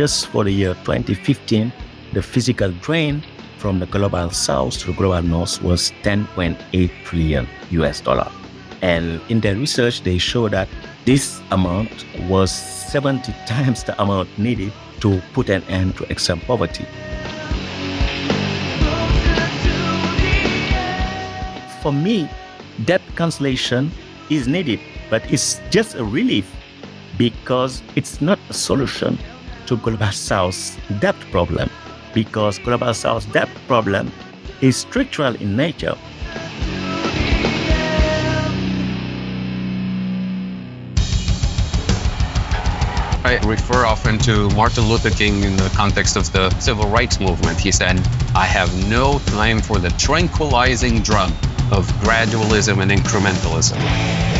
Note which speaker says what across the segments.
Speaker 1: just for the year 2015, the physical drain from the global south to the global north was 10.8 trillion US dollar. And in their research, they show that this amount was 70 times the amount needed to put an end to extreme poverty. For me, debt cancellation is needed, but it's just a relief because it's not a solution to South's debt problem because Global South's debt problem is structural in nature.
Speaker 2: I refer often to Martin Luther King in the context of the civil rights movement. He said, I have no time for the tranquilizing drug of gradualism and incrementalism.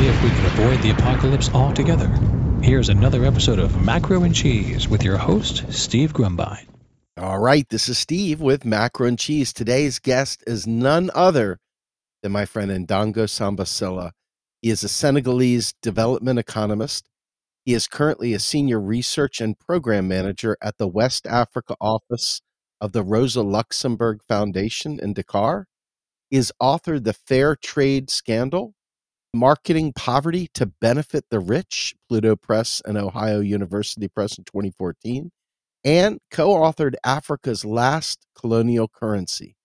Speaker 3: if we can avoid the apocalypse altogether. Here's another episode of Macro and Cheese with your host, Steve Grumbine.
Speaker 4: All right, this is Steve with Macro and Cheese. Today's guest is none other than my friend Ndongo Samba Sylla. He is a Senegalese development economist. He is currently a senior research and program manager at the West Africa office of the Rosa Luxemburg Foundation in Dakar. He has authored The Fair Trade Scandal, Marketing Poverty to Benefit the Rich, Pluto Press and Ohio University Press in 2014 and co authored Africa's Last Colonial Currency,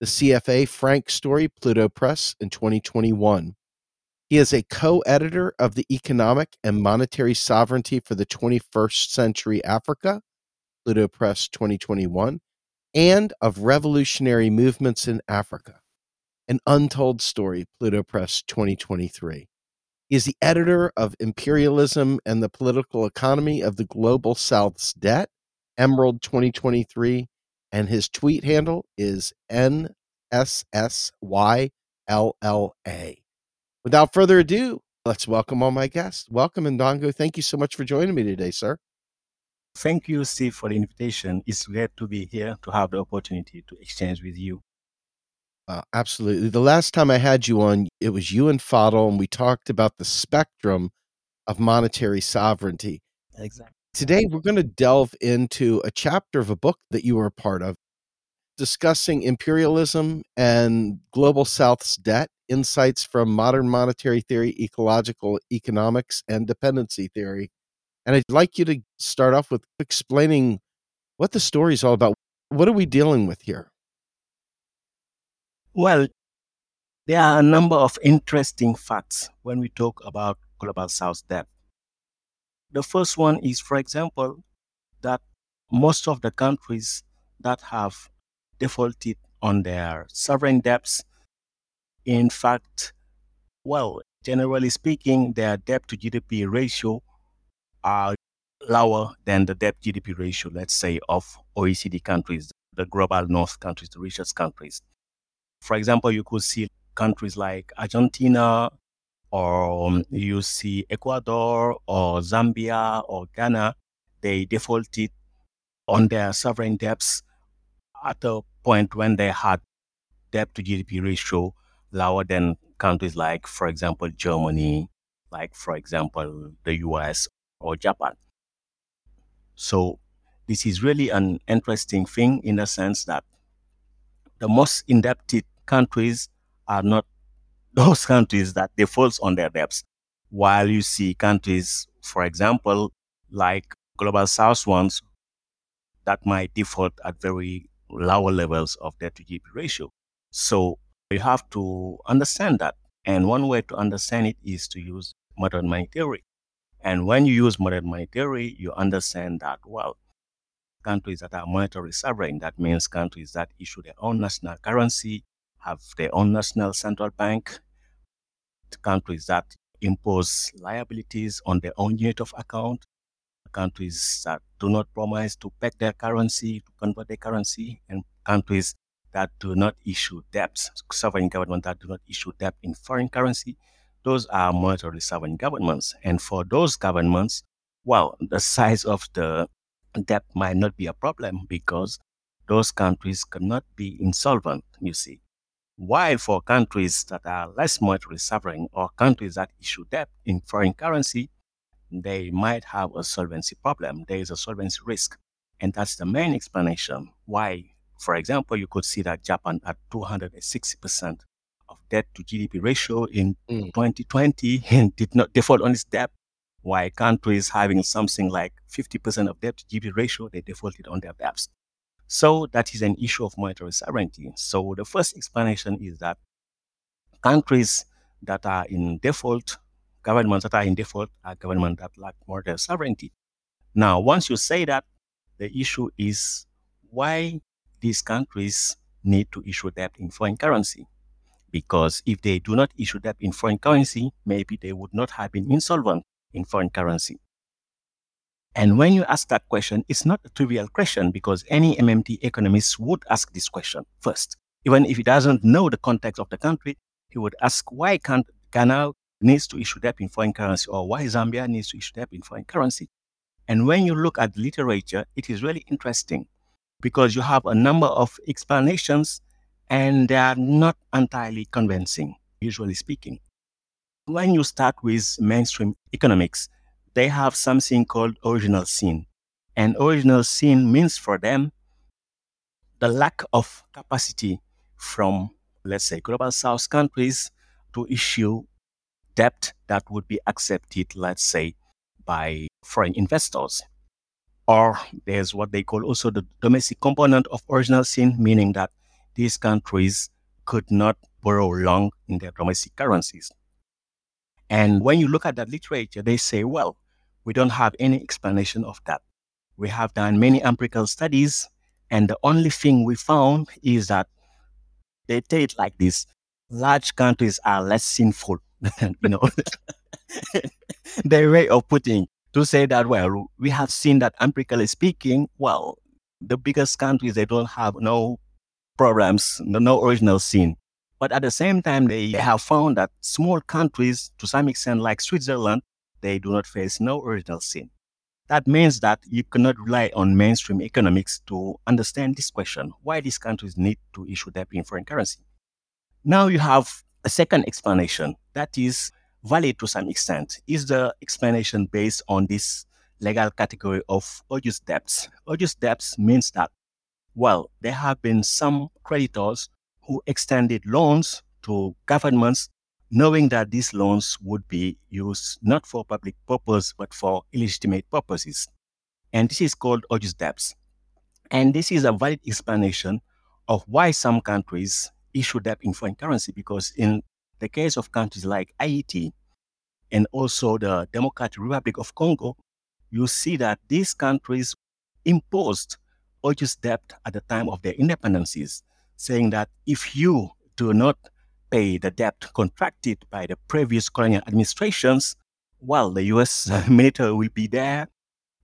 Speaker 4: the CFA Franc Story, Pluto Press in 2021. He is a co editor of the Economic and Monetary Sovereignty for the 21st Century Africa, Pluto Press 2021, and of Revolutionary Movements in Africa, an Untold Story, Pluto Press 2023. He is the editor of Imperialism and the Political Economy of the Global South's Debt, Emerald 2023, and his tweet handle is NSSYLLA. Without further ado, let's welcome all my guests. Welcome, Ndongo. Thank you so much for joining me today, sir.
Speaker 1: Thank you, Steve, for the invitation. It's great to be here to have the opportunity to exchange with you.
Speaker 4: Uh, absolutely. The last time I had you on, it was you and Fadl, and we talked about the spectrum of monetary sovereignty.
Speaker 1: Exactly.
Speaker 4: Today, we're going to delve into a chapter of a book that you were a part of, discussing imperialism and global South's debt, insights from modern monetary theory, ecological economics, and dependency theory. And I'd like you to start off with explaining what the story is all about. What are we dealing with here?
Speaker 1: Well, there are a number of interesting facts when we talk about global South debt. The first one is, for example, that most of the countries that have defaulted on their sovereign debts, in fact, well, generally speaking, their debt to GDP ratio are lower than the debt GDP ratio, let's say, of OECD countries, the global north countries, the richest countries. For example, you could see countries like Argentina, or um, you see Ecuador, or Zambia, or Ghana, they defaulted on their sovereign debts at a point when they had debt to GDP ratio lower than countries like, for example, Germany, like, for example, the US or Japan. So, this is really an interesting thing in the sense that the most indebted countries are not those countries that default on their debts, while you see countries, for example, like global south ones that might default at very lower levels of debt to GDP ratio. So you have to understand that. And one way to understand it is to use modern money theory. And when you use modern money theory, you understand that, well, countries that are monetary sovereign, that means countries that issue their own national currency, have their own national central bank, countries that impose liabilities on their own unit of account, countries that do not promise to peg their currency, to convert their currency, and countries that do not issue debts, sovereign governments that do not issue debt in foreign currency. Those are monetarily sovereign governments. And for those governments, well, the size of the debt might not be a problem because those countries cannot be insolvent, you see. While for countries that are less monetarily sovereign or countries that issue debt in foreign currency, they might have a solvency problem. There is a solvency risk. And that's the main explanation why, for example, you could see that Japan at 260% of debt to GDP ratio in
Speaker 4: Mm.
Speaker 1: 2020 and did not default on its debt, Why countries having something like 50% of debt to GDP ratio, they defaulted on their debts. So that is an issue of monetary sovereignty. So the first explanation is that countries that are in default, governments that are in default, are governments that lack monetary sovereignty. Now, once you say that, the issue is why these countries need to issue debt in foreign currency. Because if they do not issue debt in foreign currency, maybe they would not have been insolvent in foreign currency. And when you ask that question, it's not a trivial question because any MMT economist would ask this question first. Even if he doesn't know the context of the country, he would ask why can't Ghana needs to issue debt in foreign currency or why Zambia needs to issue debt in foreign currency. And when you look at the literature, it is really interesting because you have a number of explanations and they are not entirely convincing, usually speaking. When you start with mainstream economics, they have something called original sin. And original sin means for them the lack of capacity from, let's say, global south countries to issue debt that would be accepted, let's say, by foreign investors. Or there's what they call also the domestic component of original sin, meaning that these countries could not borrow long in their domestic currencies. And when you look at that literature, they say, well, we don't have any explanation of that. We have done many empirical studies, and the only thing we found is that they say it like this large countries are less sinful. you know, their way of putting to say that, well, we have seen that empirically speaking, well, the biggest countries, they don't have no problems, no, no original sin. But at the same time, they have found that small countries, to some extent, like Switzerland, they do not face no original sin. That means that you cannot rely on mainstream economics to understand this question why these countries need to issue debt in foreign currency. Now you have a second explanation that is valid to some extent. Is the explanation based on this legal category of odious debts? Odious debts means that, well, there have been some creditors who extended loans to governments knowing that these loans would be used not for public purpose but for illegitimate purposes. And this is called odious debts. And this is a valid explanation of why some countries issue debt in foreign currency because in the case of countries like Haiti and also the Democratic Republic of Congo, you see that these countries imposed odious debt at the time of their independencies, saying that if you do not pay the debt contracted by the previous colonial administrations, well, the US military will be there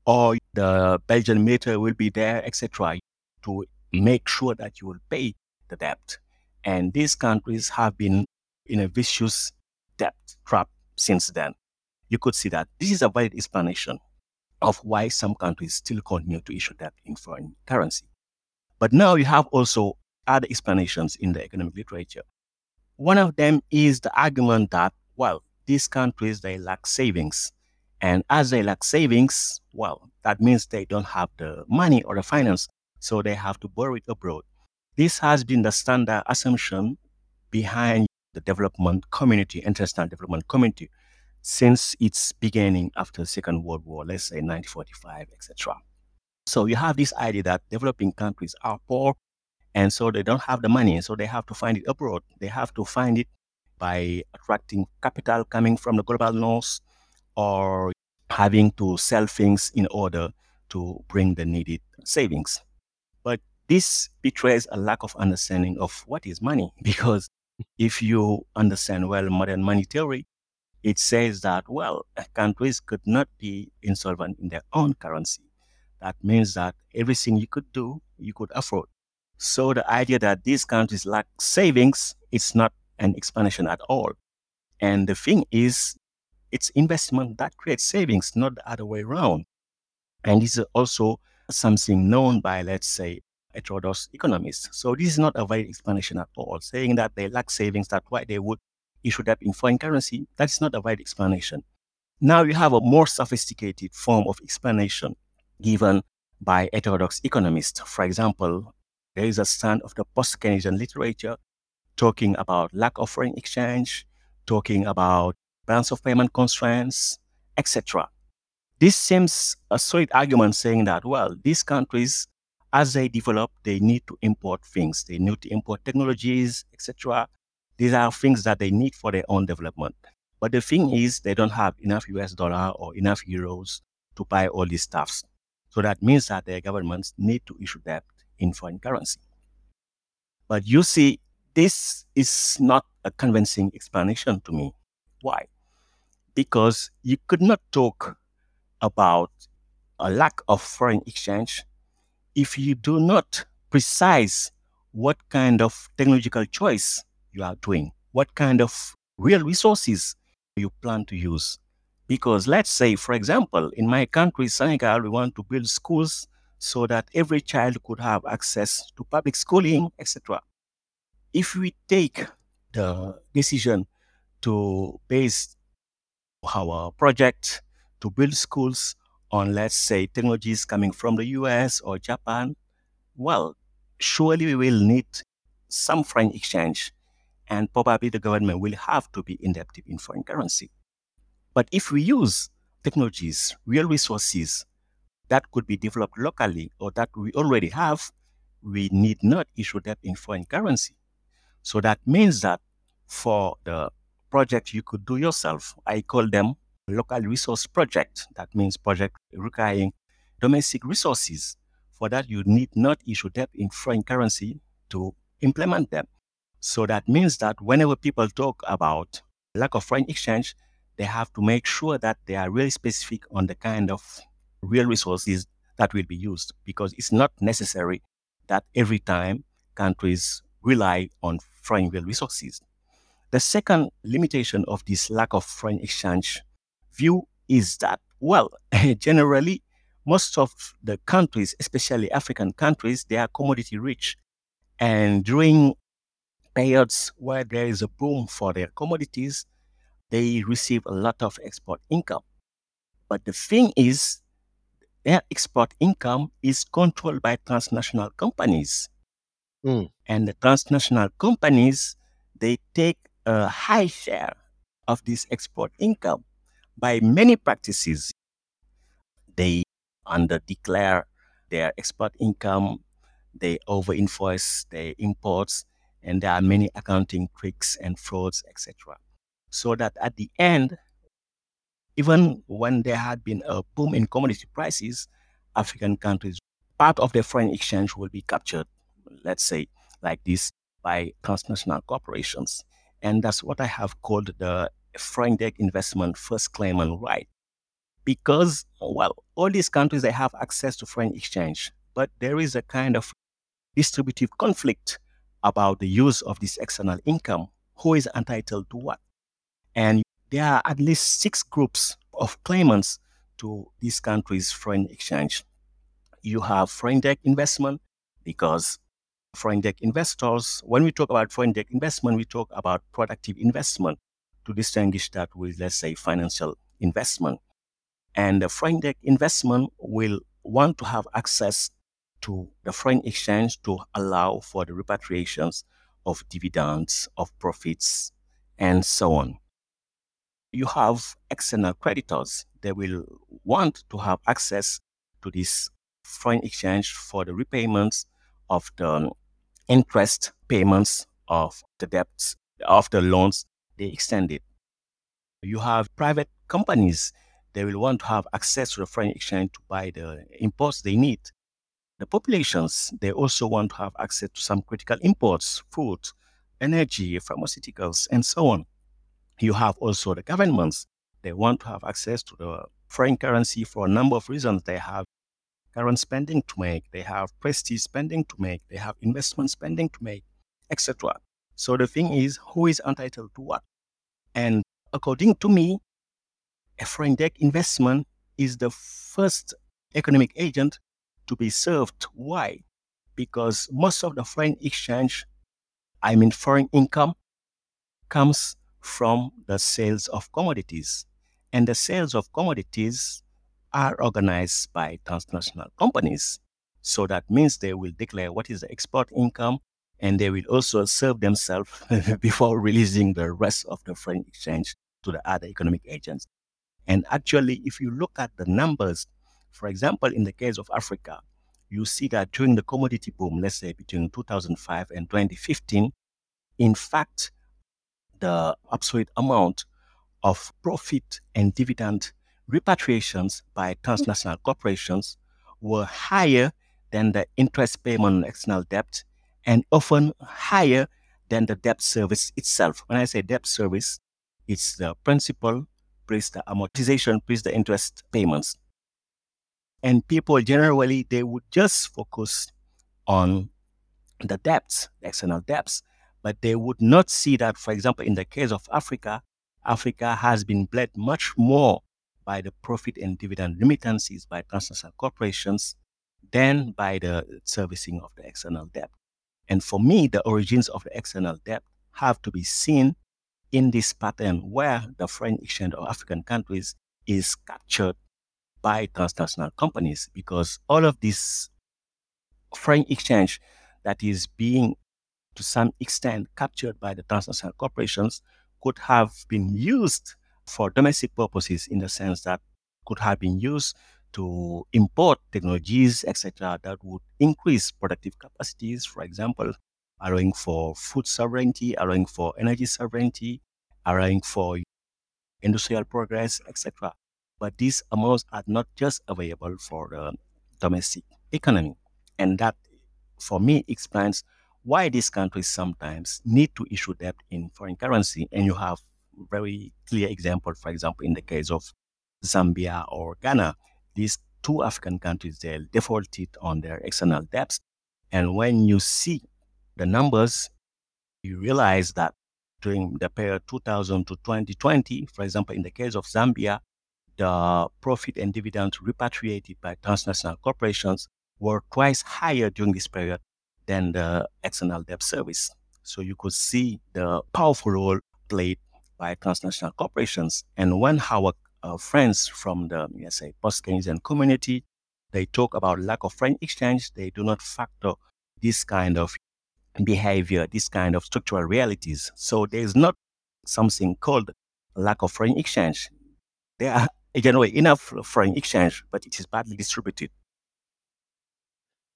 Speaker 1: or the Belgian military will be there, etc., to make sure that you will pay the debt. And these countries have been in a vicious debt trap since then. You could see that this is a valid explanation of why some countries still continue to issue debt in foreign currency. But now you have also other explanations in the economic literature. One of them is the argument that, well, these countries, they lack savings. And as they lack savings, well, that means they don't have the money or the finance, so they have to borrow it abroad. This has been the standard assumption behind the development community, international development community, since its beginning after the Second World War, let's say 1945, etc. So you have this idea that developing countries are poor and so they don't have the money, so they have to find it abroad. They have to find it by attracting capital coming from the global north or having to sell things in order to bring the needed savings. But this betrays a lack of understanding of what is money because If you understand well modern money theory, it says that, well, countries could not be insolvent in their own currency. That means that everything you could do, you could afford. So the idea that these countries lack savings, is not an explanation at all. And the thing is, it's investment that creates savings, not the other way around. And this is also something known by, let's say, heterodox economists. So this is not a valid explanation at all. Saying that they lack savings, that's why they would issue debt in foreign currency, that's not a valid explanation. Now you have a more sophisticated form of explanation given by heterodox economists. For example, there is a stand of the post-Keynesian literature talking about lack of foreign exchange, talking about balance of payment constraints, etc. This seems a solid argument saying that, well, these countries, as they develop, they need to import things. They need to import technologies, etc. These are things that they need for their own development. But the thing is, they don't have enough US dollar or enough euros to buy all these stuffs. So that means that their governments need to issue debt in foreign currency. But you see, this is not a convincing explanation to me. Why? Because you could not talk about a lack of foreign exchange if you do not precise what kind of technological choice you are doing, what kind of real resources you plan to use. Because let's say, for example, in my country, Senegal, we want to build schools so that every child could have access to public schooling, etc. If we take the decision to base our project to build schools on, let's say, technologies coming from the US or Japan, well, surely we will need some foreign exchange, and probably the government will have to be indebted in foreign currency. But if we use technologies, real resources that could be developed locally or that we already have, we need not issue debt in foreign currency. So that means that for the project you could do yourself, I call them local resource project. That means project requiring domestic resources. For that, you need not issue debt in foreign currency to implement them. So that means that whenever people talk about lack of foreign exchange, they have to make sure that they are really specific on the kind of real resources that will be used because it's not necessary that every time countries rely on foreign real resources. The second limitation of this lack of foreign exchange view is that, well, generally, most of the countries, especially African countries, they are commodity rich. And during periods where there is a boom for their commodities, they receive a lot of export income. But the thing is, their export income is controlled by transnational companies.
Speaker 4: Mm.
Speaker 1: And the transnational companies, they take a high share of this export income by many practices. They underdeclare their export income, they overinvoice their imports, and there are many accounting tricks and frauds, etc. So that at the end, even when there had been a boom in commodity prices, African countries, part of their foreign exchange will be captured, let's say, like this, by transnational corporations. And that's what I have called the foreign direct investment first claim and right. Because, well, all these countries, they have access to foreign exchange, but there is a kind of distributive conflict about the use of this external income. Who is entitled to what? And there are at least six groups of claimants to these countries' foreign exchange. You have foreign direct investment because foreign direct investors, when we talk about foreign direct investment, we talk about productive investment to distinguish that with, let's say, financial investment. And the foreign direct investment will want to have access to the foreign exchange to allow for the repatriations of dividends, of profits, and so on. You have external creditors. They will want to have access to this foreign exchange for the repayments of the interest payments of the debts of the loans they extended. You have private companies. They will want to have access to the foreign exchange to buy the imports they need. The populations, they also want to have access to some critical imports, food, energy, pharmaceuticals, and so on. You have also the governments. They want to have access to the foreign currency for a number of reasons. They have current spending to make, they have prestige spending to make, they have investment spending to make, etc. So the thing is, who is entitled to what? And according to me, a foreign direct investment is the first economic agent to be served. Why? Because most of the foreign exchange, I mean foreign income, comes from the sales of commodities. And the sales of commodities are organized by transnational companies. So that means they will declare what is the export income and they will also serve themselves before releasing the rest of the foreign exchange to the other economic agents. And actually, if you look at the numbers, for example, in the case of Africa, you see that during the commodity boom, let's say between 2005 and 2015, in fact, the absolute amount of profit and dividend repatriations by transnational corporations were higher than the interest payment on external debt and often higher than the debt service itself. When I say debt service, it's the principal plus the amortization plus the interest payments. And people generally they would just focus on the debts, the external debts, but they would not see that, for example, in the case of Africa, Africa has been bled much more by the profit and dividend remittances by transnational corporations than by the servicing of the external debt. And for me, the origins of the external debt have to be seen in this pattern where the foreign exchange of African countries is captured by transnational companies because all of this foreign exchange that is being to some extent captured by the transnational corporations could have been used for domestic purposes in the sense that could have been used to import technologies, etc., that would increase productive capacities, for example, allowing for food sovereignty, allowing for energy sovereignty, allowing for industrial progress, etc. But these amounts are not just available for the domestic economy. And that, for me, explains why these countries sometimes need to issue debt in foreign currency. And you have very clear example, for example, in the case of Zambia or Ghana. These two African countries, they defaulted on their external debts. And when you see the numbers, you realize that during the period 2000 to 2020, for example, in the case of Zambia, the profit and dividends repatriated by transnational corporations were twice higher during this period than the external debt service. So you could see the powerful role played by transnational corporations. And when our uh, friends from the, let's say, post-Keynesian community, they talk about lack of foreign exchange, they do not factor this kind of behavior, this kind of structural realities. So there is not something called lack of foreign exchange. There are generally enough foreign exchange, but it is badly distributed.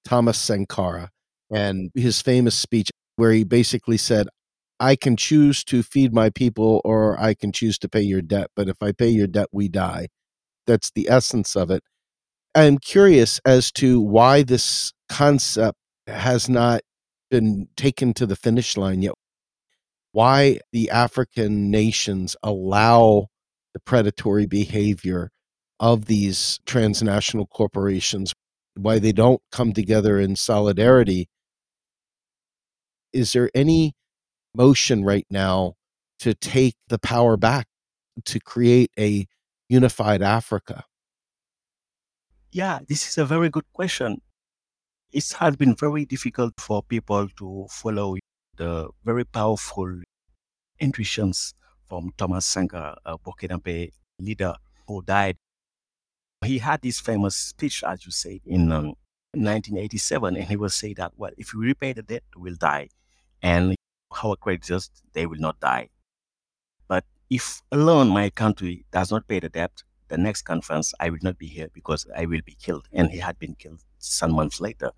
Speaker 4: Thomas Sankara and his famous speech where he basically said, I can choose to feed my people or I can choose to pay your debt. But if I pay your debt, we die. That's the essence of it. I'm curious as to why this concept has not been taken to the finish line yet. Why the African nations allow the predatory behavior of these transnational corporations, why they don't come together in solidarity. Is there any motion right now to take the power back to create a unified Africa?
Speaker 1: Yeah, this is a very good question. It has been very difficult for people to follow the very powerful intuitions from Thomas Sankara, a Burkinabe leader who died. He had this famous speech, as you say, in um, 1987, and he will say that, well, if we repay the debt, we'll die. And our creditors, they will not die. But if alone my country does not pay the debt, the next conference I will not be here because I will be killed. And he had been killed some months later.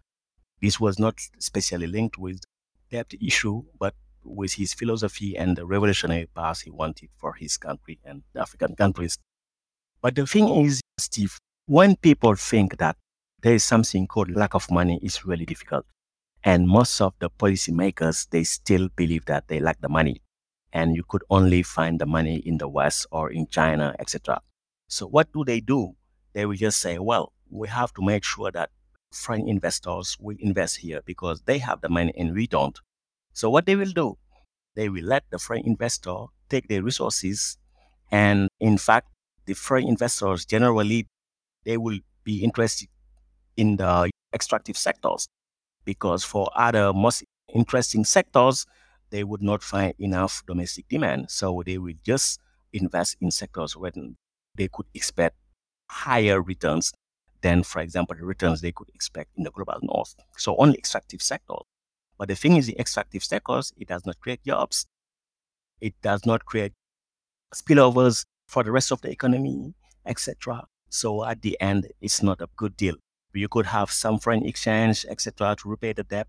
Speaker 1: This was not specially linked with debt issue, but with his philosophy and the revolutionary path he wanted for his country and the African countries. But the thing is, Steve, when people think that there is something called lack of money, it's really difficult. And most of the policymakers, they still believe that they lack the money. And you could only find the money in the West or in China, etc. So what do they do? They will just say, well, we have to make sure that foreign investors will invest here because they have the money and we don't. So what they will do, they will let the foreign investor take their resources. And in fact, the foreign investors generally, they will be interested in the extractive sectors because for other most interesting sectors, they would not find enough domestic demand. So they will just invest in sectors where they could expect higher returns than, for example, the returns they could expect in the global north. So only extractive sectors. But the thing is, the extractive sectors, it does not create jobs. It does not create spillovers for the rest of the economy, etc. So at the end, it's not a good deal. You could have some foreign exchange, etc., to repay the debt,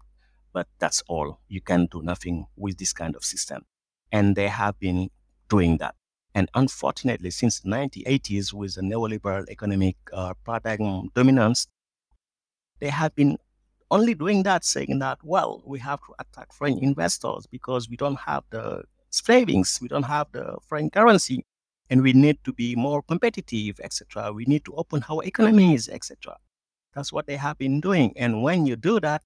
Speaker 1: but that's all. You can do nothing with this kind of system. And they have been doing that. And unfortunately, since the 1980s, with the neoliberal economic uh, paradigm dominance, they have been only doing that, saying that, well, we have to attack foreign investors because we don't have the savings, we don't have the foreign currency, and we need to be more competitive, etc. We need to open our economies, etc. That's what they have been doing. And when you do that,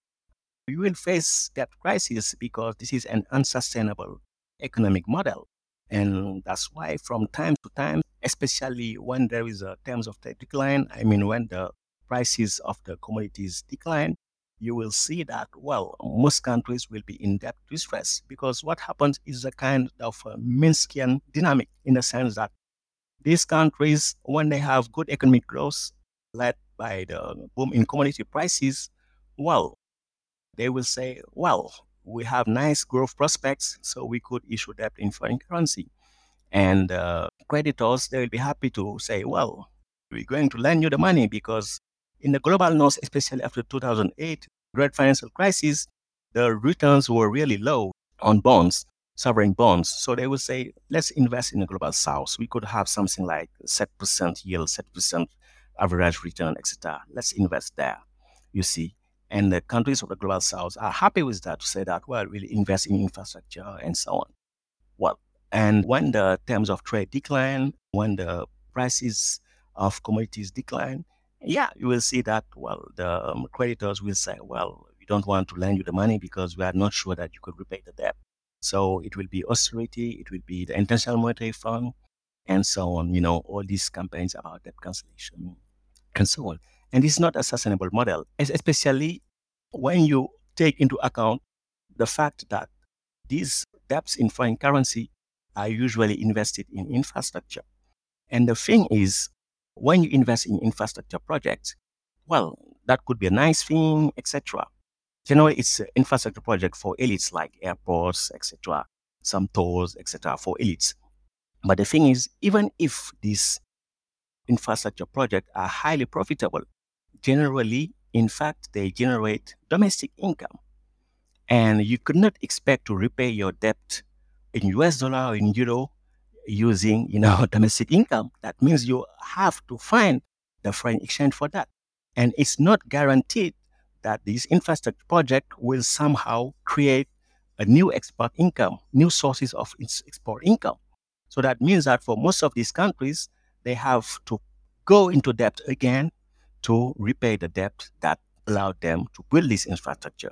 Speaker 1: you will face that crisis because this is an unsustainable economic model. And that's why from time to time, especially when there is a terms of trade decline, I mean, when the prices of the commodities decline, you will see that, well, most countries will be in debt distress because what happens is a kind of a Minskian dynamic in the sense that these countries, when they have good economic growth led by the boom in commodity prices, well, they will say, well, we have nice growth prospects, so we could issue debt in foreign currency. And uh, creditors, they will be happy to say, well, we're going to lend you the money because in the global north, especially after 2008, great financial crisis, the returns were really low on bonds, sovereign bonds. So they will say, let's invest in the global south. We could have something like 7% yield, 7% average return, etc. Let's invest there, you see. And the countries of the global south are happy with that to say that, well, we'll invest in infrastructure and so on. Well, and when the terms of trade decline, when the prices of commodities decline, yeah, you will see that, well, the um, creditors will say, well, we don't want to lend you the money because we are not sure that you could repay the debt. So it will be austerity, it will be the International Monetary Fund, and so on, you know, all these campaigns about debt cancellation on. And it's not a sustainable model, especially when you take into account the fact that these debts in foreign currency are usually invested in infrastructure. And the thing is, when you invest in infrastructure projects, well, that could be a nice thing, etc. Generally, it's an infrastructure project for elites like airports, etc., some tolls, etc., for elites. But the thing is, even if these infrastructure projects are highly profitable, generally, in fact, they generate domestic income. And you could not expect to repay your debt in US dollar or in euro using, you know, domestic income. That means you have to find the foreign exchange for that. And it's not guaranteed that this infrastructure project will somehow create a new export income, new sources of export income. So that means that for most of these countries, they have to go into debt again to repay the debt that allowed them to build this infrastructure.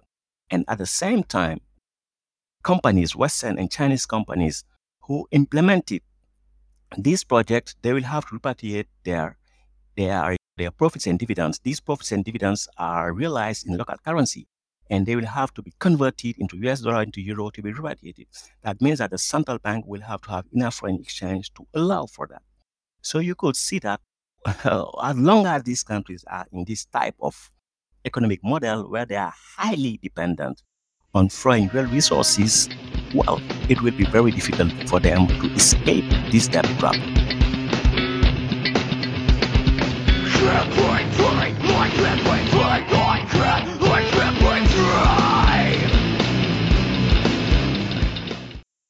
Speaker 1: And at the same time, companies, Western and Chinese companies who implemented this project, they will have to repatriate their, their, their profits and dividends. These profits and dividends are realized in local currency and they will have to be converted into US dollar, into euro to be repatriated. That means that the central bank will have to have enough foreign exchange to allow for that. So you could see that as long as these countries are in this type of economic model where they are highly dependent on foreign resources, well, it will be very difficult for them to escape this debt trap.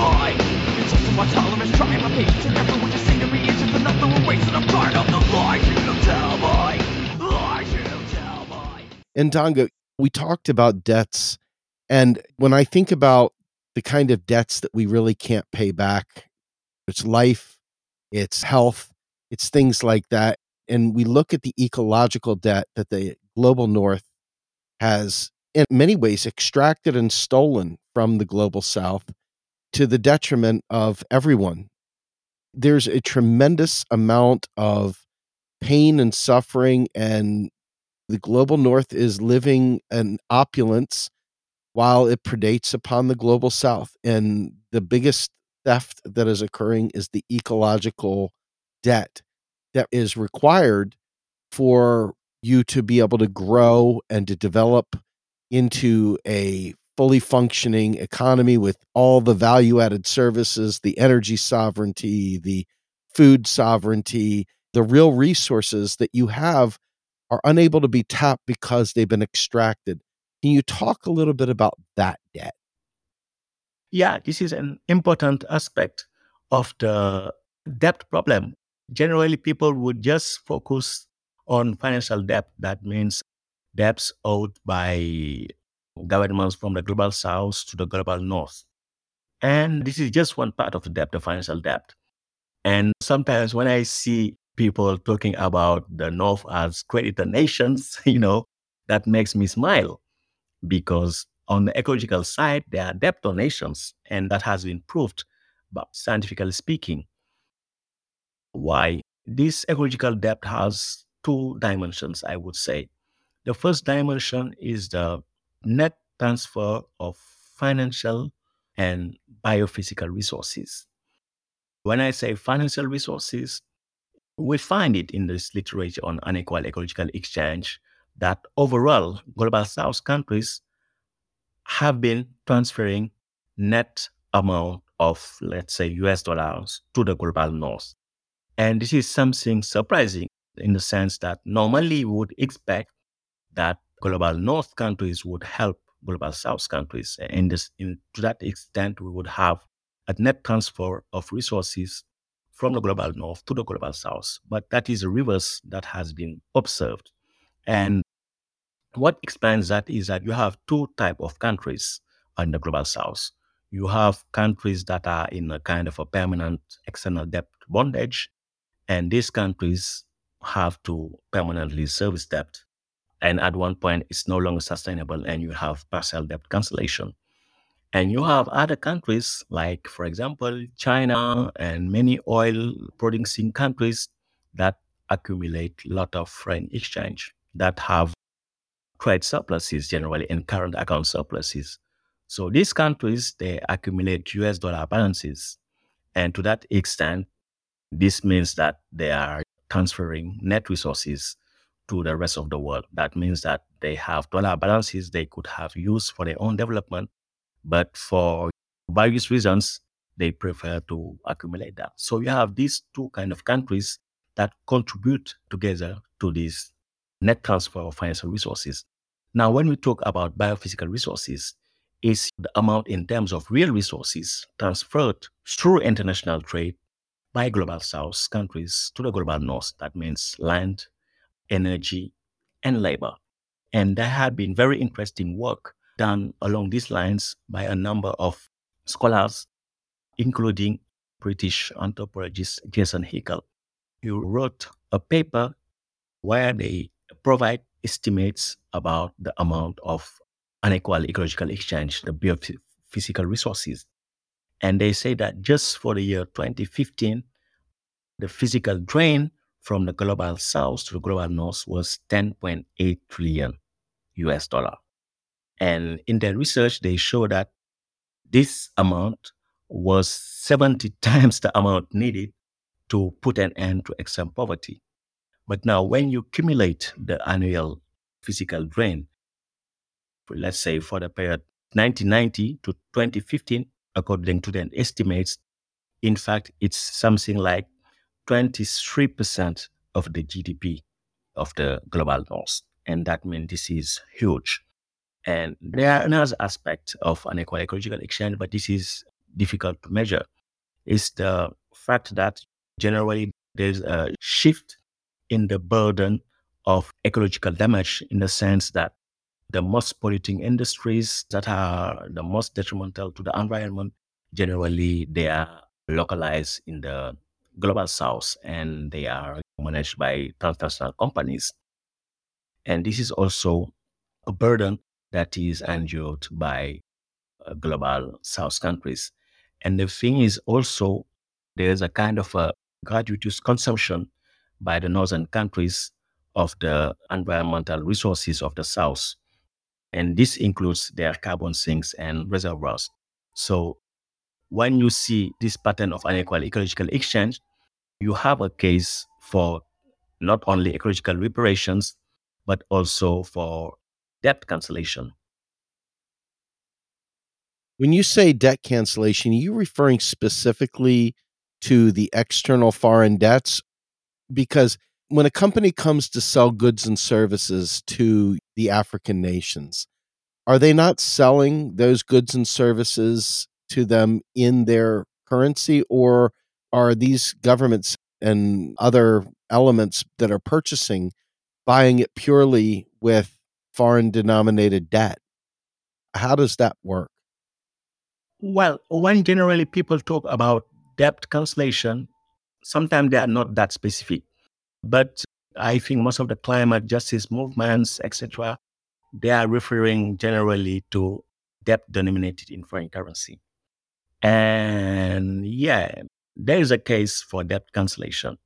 Speaker 5: Me. It's my tolerance, trying my patience, and to me. It's another one waiting. I'm trying on the lies you tell lies you tell.
Speaker 4: Ndongo, we talked about debts. And when I think about the kind of debts that we really can't pay back, it's life, it's health, it's things like that. And we look at the ecological debt that the global north has, in many ways, extracted and stolen from the global south to the detriment of everyone. There's a tremendous amount of pain and suffering, and the global north is living an opulence while it predates upon the global south. And the biggest theft that is occurring is the ecological debt that is required for you to be able to grow and to develop into a fully functioning economy with all the value added services, the energy sovereignty, the food sovereignty, the real resources that you have are unable to be tapped because they've been extracted. Can you talk a little bit about that debt?
Speaker 1: Yeah, this is an important aspect of the debt problem. Generally, people would just focus on financial debt. That means debts owed by governments from the global south to the global north. And this is just one part of the debt, the financial debt. And sometimes when I see people talking about the North as creditor nations, you know, that makes me smile because on the ecological side, they are debtor nations, and that has been proved, but scientifically speaking. Why? This ecological debt has two dimensions, I would say. The first dimension is the net transfer of financial and biophysical resources. When I say financial resources, we find it in this literature on unequal ecological exchange that overall global south countries have been transferring net amount of let's say US dollars to the global north. And this is something surprising in the sense that normally we would expect that global north countries would help global south countries. And this, in, to that extent, we would have a net transfer of resources from the global north to the global south. But that is a reverse that has been observed. And what explains that is that you have two type of countries in the global south. You have countries that are in a kind of a permanent external debt bondage, and these countries have to permanently service debt. And at one point, it's no longer sustainable, and you have partial debt cancellation. And you have other countries, like, for example, China and many oil producing countries that accumulate a lot of foreign exchange that have trade surpluses generally and current account surpluses. So these countries, they accumulate US dollar balances. And to that extent, this means that they are transferring net resources to the rest of the world. That means that they have dollar balances they could have used for their own development, but for various reasons, they prefer to accumulate that. So you have these two kind of countries that contribute together to this net transfer of financial resources. Now, when we talk about biophysical resources, is the amount in terms of real resources transferred through international trade by global south countries to the global north. That means land, energy, and labor. And there had been very interesting work done along these lines by a number of scholars, including British anthropologist Jason Hickel, He wrote a paper where they provide estimates about the amount of unequal ecological exchange, the biophysical resources. And they say that just for the year 2015, the physical drain from the global south to the global north was 10.8 trillion US dollar. And in their research, they show that this amount was 70 times the amount needed to put an end to extreme poverty. But now, when you accumulate the annual physical drain, let's say for the period 1990 to 2015, according to the estimates, in fact, it's something like 23% of the GDP of the global north. And that means this is huge. And there are another aspect of an ecological exchange, but this is difficult to measure, is the fact that generally there's a shift in the burden of ecological damage in the sense that the most polluting industries that are the most detrimental to the environment, generally they are localized in the global south and they are managed by transnational companies. And this is also a burden that is endured by uh, global south countries. And the thing is also there's a kind of a gratuitous consumption by the northern countries of the environmental resources of the south. And this includes their carbon sinks and reservoirs. So when you see this pattern of unequal ecological exchange, you have a case for not only ecological reparations, but also for debt cancellation.
Speaker 4: When you say debt cancellation, are you referring specifically to the external foreign debts? Because when a company comes to sell goods and services to the African nations, are they not selling those goods and services to them in their currency, or are these governments and other elements that are purchasing buying it purely with foreign denominated debt? How does that work?
Speaker 1: Well, when generally people talk about debt cancellation, sometimes they are not that specific. But I think most of the climate justice movements, etc., they are referring generally to debt denominated in foreign currency. And yeah, there is a case for debt cancellation.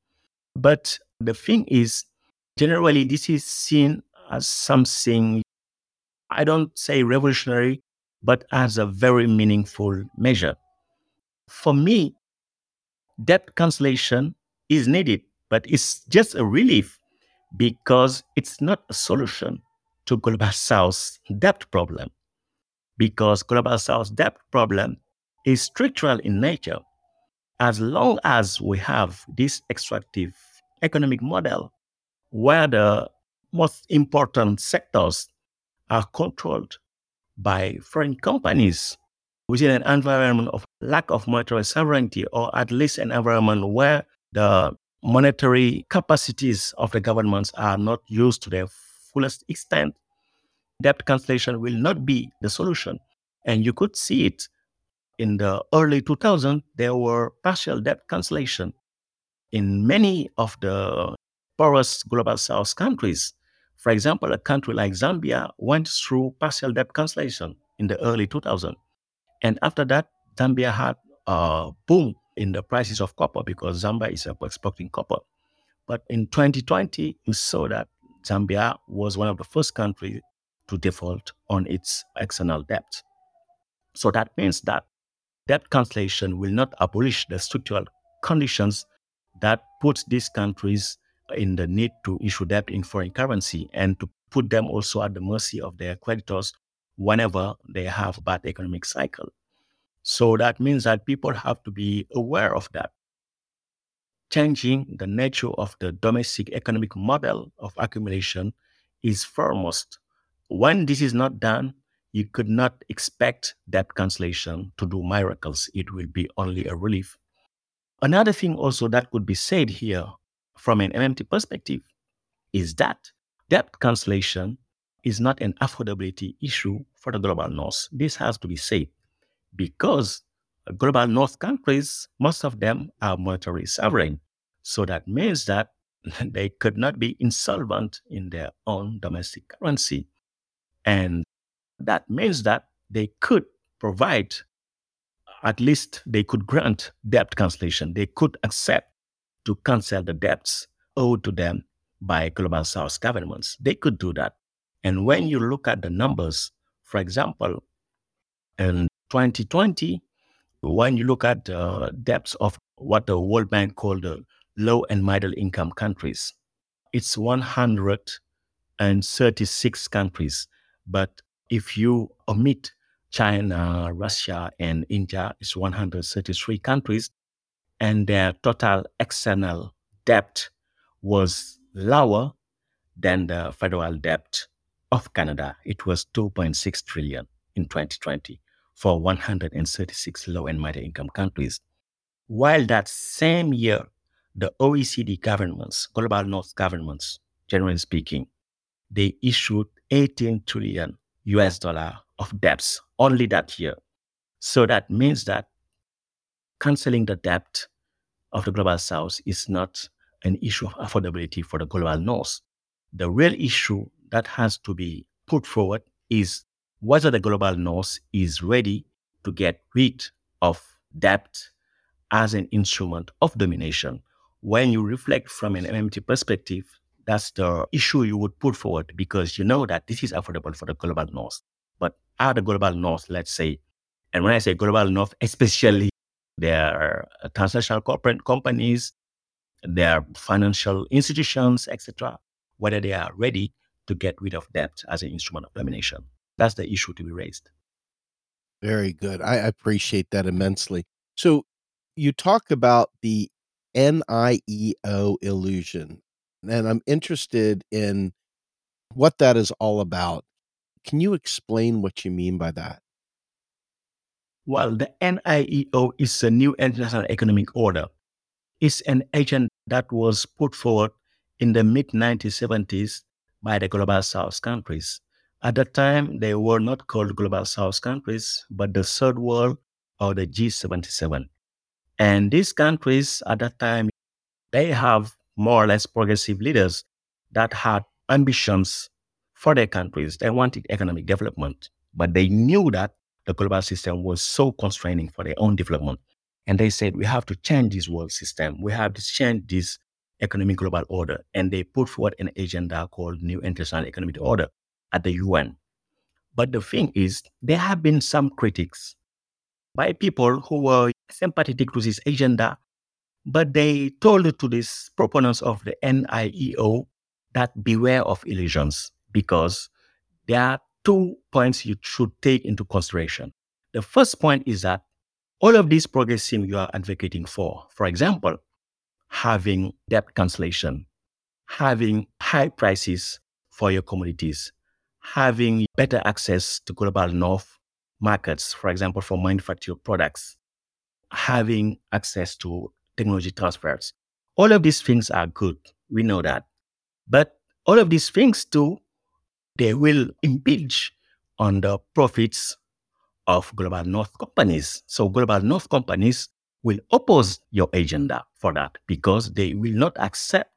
Speaker 1: But the thing is, generally, this is seen as something, I don't say revolutionary, but as a very meaningful measure. For me, debt cancellation is needed, but it's just a relief because it's not a solution to global south debt problem because global south debt problem is structural in nature as long as we have this extractive economic model where the most important sectors are controlled by foreign companies within an environment of lack of monetary sovereignty, or at least an environment where the monetary capacities of the governments are not used to their fullest extent, debt cancellation will not be the solution. And you could see it in the early 2000s, there were partial debt cancellation in many of the poorest global south countries. For example, a country like Zambia went through partial debt cancellation in the early 2000s. And after that, Zambia had a boom in the prices of copper because Zambia is exporting copper. But in 2020, we saw that Zambia was one of the first countries to default on its external debt. So that means that debt cancellation will not abolish the structural conditions that put these countries in the need to issue debt in foreign currency and to put them also at the mercy of their creditors whenever they have bad economic cycle. So that means that people have to be aware of that. Changing the nature of the domestic economic model of accumulation is foremost. When this is not done, you could not expect debt cancellation to do miracles. It will be only a relief. Another thing also that could be said here from an MMT perspective is that debt cancellation is not an affordability issue for the global north. This has to be said because global north countries, most of them are monetary sovereign. So that means that they could not be insolvent in their own domestic currency. And that means that they could provide, at least they could grant debt cancellation. They could accept to cancel the debts owed to them by global south governments. They could do that. And when you look at the numbers, for example, in 2020, when you look at uh, the depths of what the World Bank called the low and middle income countries, it's 136 countries. But if you omit China, Russia, and India, it's 133 countries, and their total external debt was lower than the federal debt of Canada. It was 2.6 trillion in 2020 for 136 low and middle income countries. While that same year, the OECD governments, global north governments, generally speaking, they issued 18 trillion US dollar of debts only that year. So that means that canceling the debt of the global south is not an issue of affordability for the global north. The real issue that has to be put forward is whether the global north is ready to get rid of debt as an instrument of domination. When you reflect from an MMT perspective, that's the issue you would put forward because you know that this is affordable for the global north. But are the global north, let's say, and when I say global north, especially their uh, transnational corporate companies, their financial institutions, etc., whether they are ready to get rid of debt as an instrument of domination. That's the issue to be raised.
Speaker 4: Very good. I appreciate that immensely. So you talk about the NIEO illusion, and I'm interested in what that is all about. Can you explain what you mean by that?
Speaker 1: Well, the NIEO is a new international economic order. It's an agent that was put forward in the mid 1970s by the Global South countries. At that time, they were not called Global South countries, but the Third World or the G77. And these countries at that time, they have more or less progressive leaders that had ambitions for their countries. They wanted economic development, but they knew that the global system was so constraining for their own development. And they said, we have to change this world system. We have to change this economic global order. And they put forward an agenda called New International Economic Order at the UN. But the thing is, there have been some critics by people who were sympathetic to this agenda, but they told to these proponents of the NIEO that beware of illusions because there are two points you should take into consideration. The first point is that all of these progressive you are advocating for, for example, having debt cancellation, having high prices for your commodities, having better access to global north markets, for example, for manufactured products, having access to technology transfers. All of these things are good. We know that. But all of these things too, they will impinge on the profits of global north companies. So global north companies will oppose your agenda for that because they will not accept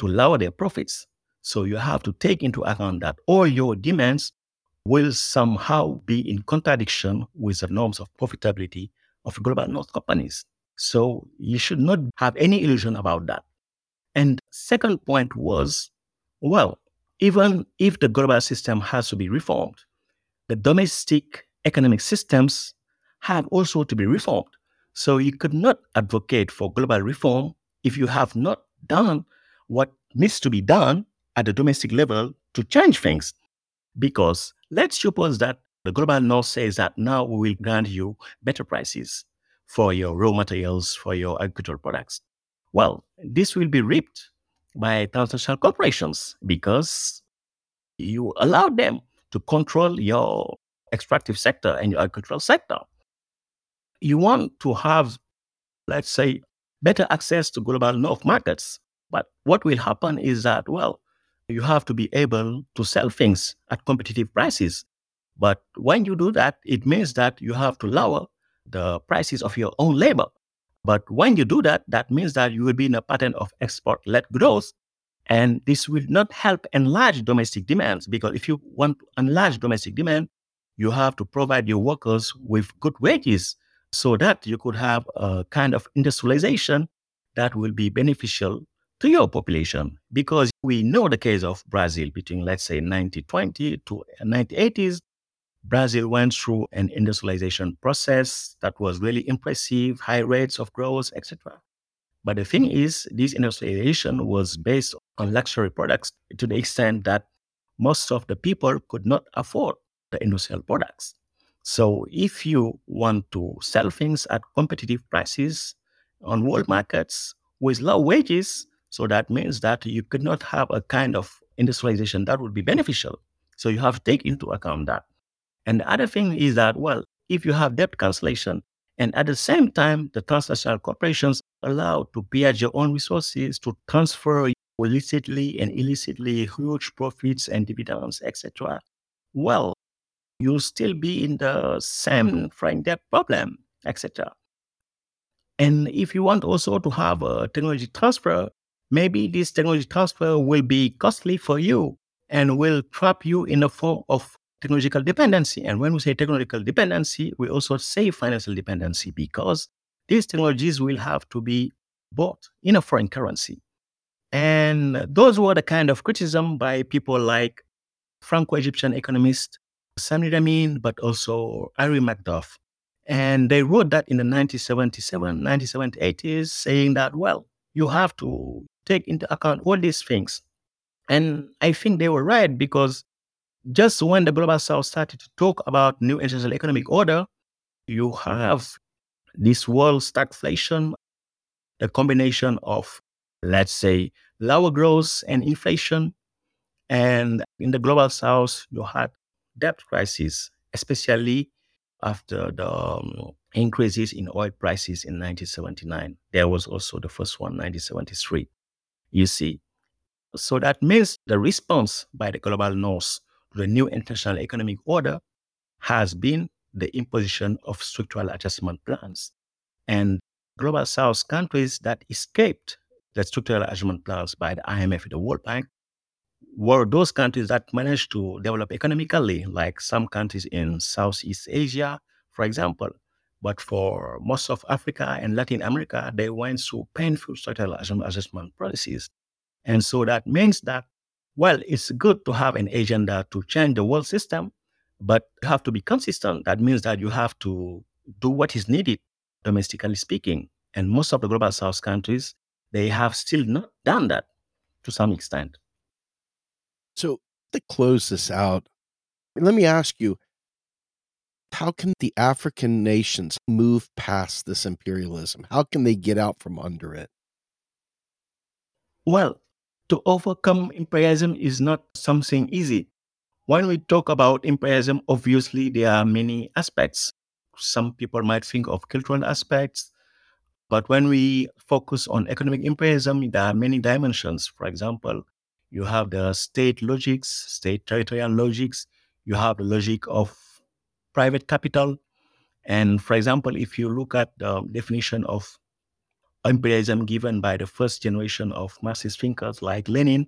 Speaker 1: to lower their profits. So you have to take into account that all your demands will somehow be in contradiction with the norms of profitability of global north companies. So you should not have any illusion about that. And second point was, well, even if the global system has to be reformed, the domestic economic systems have also to be reformed. So you could not advocate for global reform if you have not done what needs to be done at the domestic level to change things. Because let's suppose that the global north says that now we will grant you better prices for your raw materials, for your agricultural products. Well, this will be reaped by transnational corporations because you allow them to control your extractive sector and your agricultural sector. You want to have, let's say, better access to global north markets. But what will happen is that, well, you have to be able to sell things at competitive prices. But when you do that, it means that you have to lower the prices of your own labor. But when you do that, that means that you will be in a pattern of export led growth. And this will not help enlarge domestic demands because if you want to enlarge domestic demand, you have to provide your workers with good wages so that you could have a kind of industrialization that will be beneficial to your population because we know the case of Brazil between, let's say, 1920 to 1980s. Brazil went through an industrialization process that was really impressive, high rates of growth, etc. But the thing is, this industrialization was based on luxury products to the extent that most of the people could not afford the industrial products. So if you want to sell things at competitive prices on world markets with low wages, so that means that you could not have a kind of industrialization that would be beneficial. So you have to take into account that. And the other thing is that, well, if you have debt cancellation, and at the same time, the transnational corporations allow to pillage your own resources to transfer illicitly and illicitly huge profits and dividends, etc. Well, you'll still be in the same hmm. foreign debt problem, etc. And if you want also to have a technology transfer, maybe this technology transfer will be costly for you and will trap you in a form of technological dependency. And when we say technological dependency, we also say financial dependency because these technologies will have to be bought in a foreign currency. And those were the kind of criticism by people like Franco-Egyptian economist Samir Amin, but also Harry Magdoff. And they wrote that in the 1977, 1980s, saying that, well, you have to take into account all these things. And I think they were right because just when the global south started to talk about new international economic order, you have this world stagflation, a combination of, let's say, lower growth and inflation. And in the global south, you had debt crisis, especially after the um, increases in oil prices in 1979. There was also the first one, 1973. You see, so that means the response by the global north the new international economic order has been the imposition of structural adjustment plans. And global south countries that escaped the structural adjustment plans by the IMF and the World Bank were those countries that managed to develop economically, like some countries in Southeast Asia, for example. But for most of Africa and Latin America, they went through painful structural adjustment policies. And so that means that, well, it's good to have an agenda to change the world system, but you have to be consistent. That means that you have to do what is needed, domestically speaking. And most of the global south countries, they have still not done that to some extent.
Speaker 4: So to close this out, let me ask you how can the African nations move past this imperialism? How can they get out from under it?
Speaker 1: Well, to overcome imperialism is not something easy. When we talk about imperialism, obviously there are many aspects. Some people might think of cultural aspects, but when we focus on economic imperialism, there are many dimensions. For example, you have the state logics, state territorial logics, you have the logic of private capital. And for example, if you look at the definition of imperialism given by the first generation of Marxist thinkers like Lenin,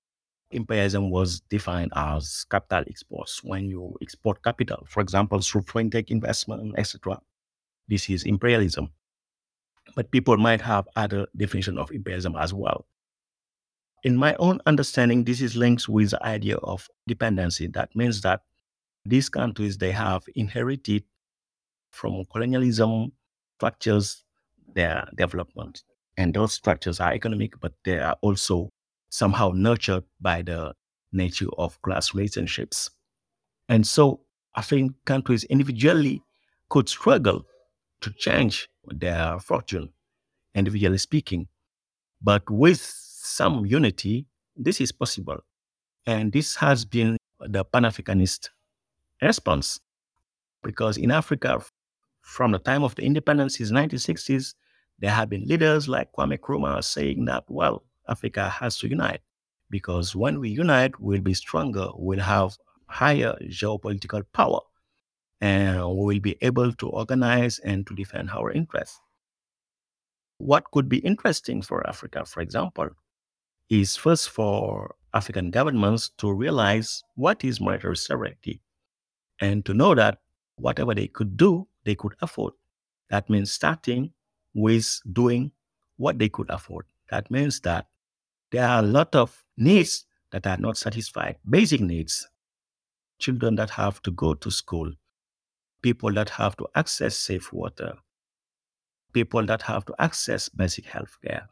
Speaker 1: imperialism was defined as capital exports. When you export capital, for example, through foreign tech investment, etc., this is imperialism. But people might have other definition of imperialism as well. In my own understanding, this is linked with the idea of dependency. That means that these countries they have inherited from colonialism structures their development and those structures are economic, but they are also somehow nurtured by the nature of class relationships. And so I think countries individually could struggle to change their fortune, individually speaking. But with some unity, this is possible. And this has been the Pan Africanist response. Because in Africa, from the time of the independence in the 1960s, there have been leaders like Kwame Nkrumah saying that, well, Africa has to unite because when we unite, we'll be stronger, we'll have higher geopolitical power, and we'll be able to organize and to defend our interests. What could be interesting for Africa, for example, is first for African governments to realize what is monetary sovereignty and to know that whatever they could do, they could afford. That means starting with doing what they could afford. That means that there are a lot of needs that are not satisfied, basic needs. Children that have to go to school, people that have to access safe water, people that have to access basic health care.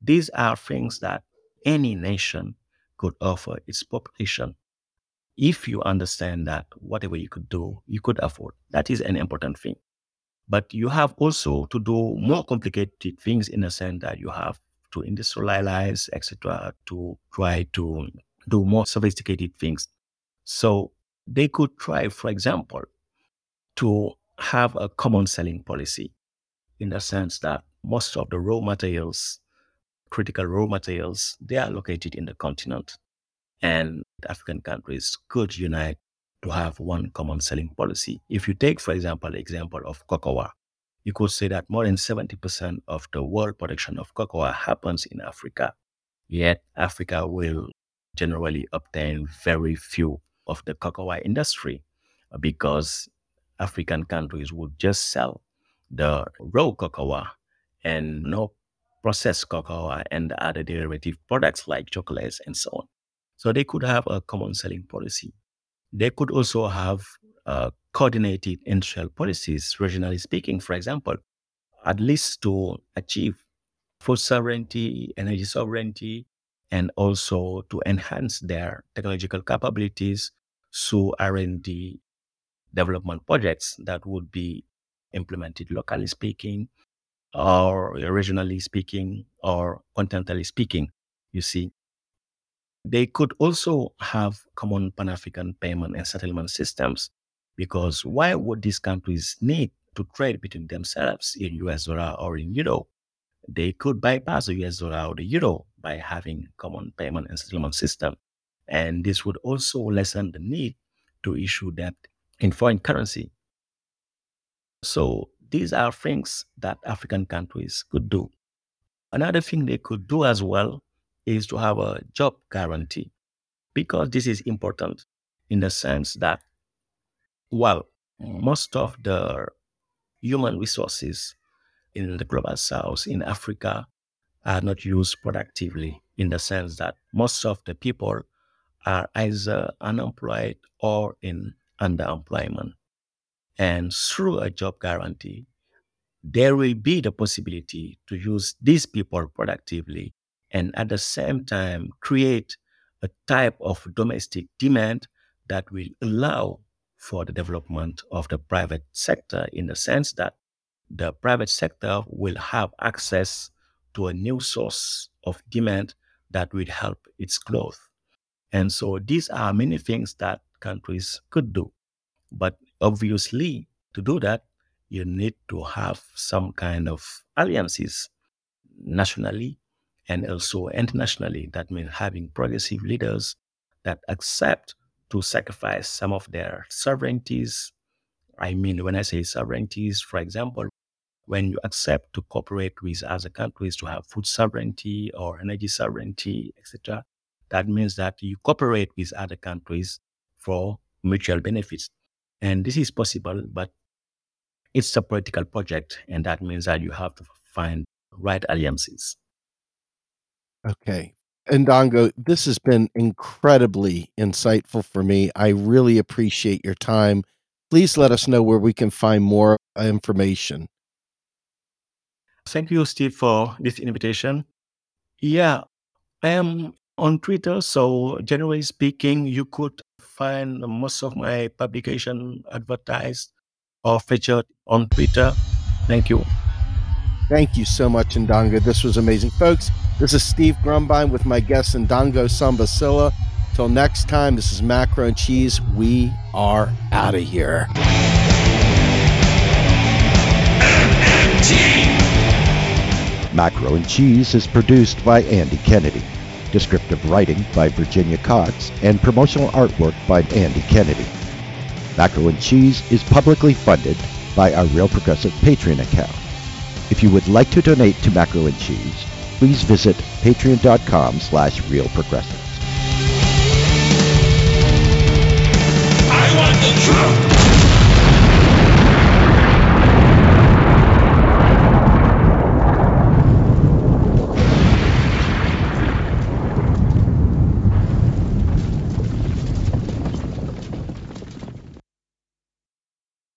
Speaker 1: These are things that any nation could offer its population. If you understand that whatever you could do, you could afford, that is an important thing. But you have also to do more complicated things in the sense that you have to industrialize, etc., to try to do more sophisticated things. So they could try, for example, to have a common selling policy in the sense that most of the raw materials, critical raw materials, they are located in the continent. And African countries could unite to have one common selling policy. If you take, for example, the example of cocoa, you could say that more than 70% of the world production of cocoa happens in Africa. Yet Africa will generally obtain very few of the cocoa industry uh, because African countries would just sell the raw cocoa and no processed cocoa and other derivative products like chocolates and so on. So they could have a common selling policy. They could also have uh, coordinated industrial policies, regionally speaking, for example, at least to achieve food sovereignty, energy sovereignty, and also to enhance their technological capabilities through R&D development projects that would be implemented locally speaking or regionally speaking or continentally speaking. You see they could also have common pan-african payment and settlement systems because why would these countries need to trade between themselves in us dollar or in euro they could bypass the us dollar or the euro by having common payment and settlement system and this would also lessen the need to issue debt in foreign currency. So these are things that African countries could do. Another thing they could do as well is to have a job guarantee because this is important in the sense that, well, mm. most of the human resources in the global south, in Africa, are not used productively in the sense that most of the people are either unemployed or in underemployment. And through a job guarantee, there will be the possibility to use these people productively and at the same time create a type of domestic demand that will allow for the development of the private sector in the sense that the private sector will have access to a new source of demand that will help its growth. And so these are many things that countries could do. But obviously, to do that, you need to have some kind of alliances nationally and also internationally. That means having progressive leaders that accept to sacrifice some of their sovereignties. I mean, when I say sovereignties, for example, when you accept to cooperate with other countries to have food sovereignty or energy sovereignty, etc., that means that you cooperate with other countries for mutual benefits. And this is possible, but it's a political project, and that means that you have to find right alliances.
Speaker 4: Okay. Ndongo, this has been incredibly insightful for me. I really appreciate your time. Please let us know where we can find more uh, information.
Speaker 1: Thank you, Steve, for this invitation. Yeah, I am on Twitter, so generally speaking, you could find most of my publication advertised or featured on Twitter. Thank you.
Speaker 4: Thank you so much, Ndongo. This was amazing. Folks, this is Steve Grumbine with my guest Ndongo Samba Sylla. Till next time, this is Macro and Cheese. We are out of here.
Speaker 6: Macro and Cheese is produced by Andy Kennedy. Descriptive writing by Virginia Cox and promotional artwork by Andy Kennedy. Macro and Cheese is publicly funded by our Real Progressive Patreon account. If you would like to donate to Macro and Cheese, please visit patreon.com slash realprogressives.
Speaker 7: I want the truth.